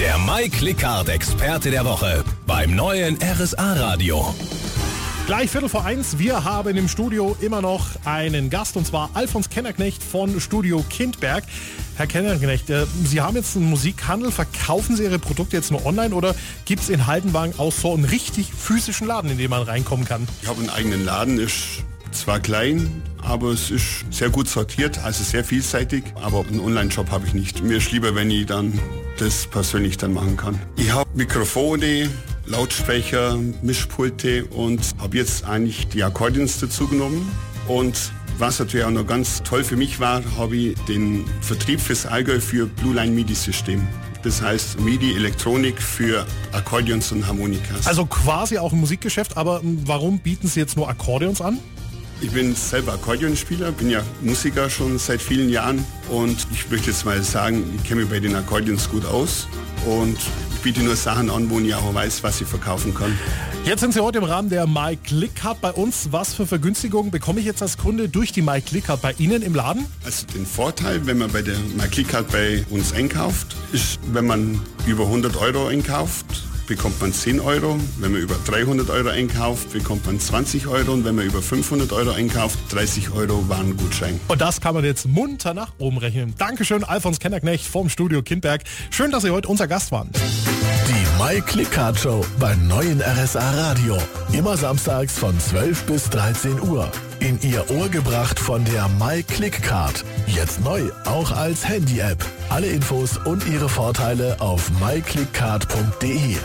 Der Mike Lickhardt Experte der Woche beim neuen RSA Radio. Gleich Viertel vor eins. Wir haben im Studio immer noch einen Gast und zwar Alfons Kennerknecht von Studio Kindberg. Herr Kennerknecht, äh, Sie haben jetzt einen Musikhandel. Verkaufen Sie Ihre Produkte jetzt nur online oder gibt es in Haldenwagen auch so einen richtig physischen Laden, in den man reinkommen kann? Ich habe einen eigenen Laden, ist zwar klein, aber es ist sehr gut sortiert, also sehr vielseitig. Aber einen Online-Shop habe ich nicht. Mir ist lieber, wenn ich dann das persönlich dann machen kann. Ich habe Mikrofone, Lautsprecher, Mischpulte und habe jetzt eigentlich die Akkordeons dazu genommen. Und was natürlich auch noch ganz toll für mich war, habe ich den Vertrieb fürs Allgäu für Blue Line MIDI System. Das heißt MIDI Elektronik für Akkordeons und Harmonikas. Also quasi auch ein Musikgeschäft, aber warum bieten Sie jetzt nur Akkordeons an? Ich bin selber Akkordeonspieler, bin ja Musiker schon seit vielen Jahren und ich möchte jetzt mal sagen, ich kenne mich bei den Akkordeons gut aus und ich biete nur Sachen an, wo ich auch weiß, was ich verkaufen kann. Jetzt sind Sie heute im Rahmen der MyClickCard bei uns. Was für Vergünstigungen bekomme ich jetzt als Kunde durch die MyClickCard bei Ihnen im Laden? Also den Vorteil, wenn man bei der MyClickCard bei uns einkauft, ist, wenn man über 100 Euro einkauft, bekommt man 10 Euro. Wenn man über 300 Euro einkauft, bekommt man 20 Euro. Und wenn man über 500 Euro einkauft, 30 Euro Warengutschein. Und das kann man jetzt munter nach oben rechnen. Dankeschön, Alfons Kennerknecht vom Studio Kindberg. Schön, dass Sie heute unser Gast waren. Die My Click Card Show beim neuen RSA Radio. Immer samstags von 12 bis 13 Uhr. In Ihr Ohr gebracht von der My Click Card. Jetzt neu, auch als Handy-App. Alle Infos und ihre Vorteile auf myclickcard.de.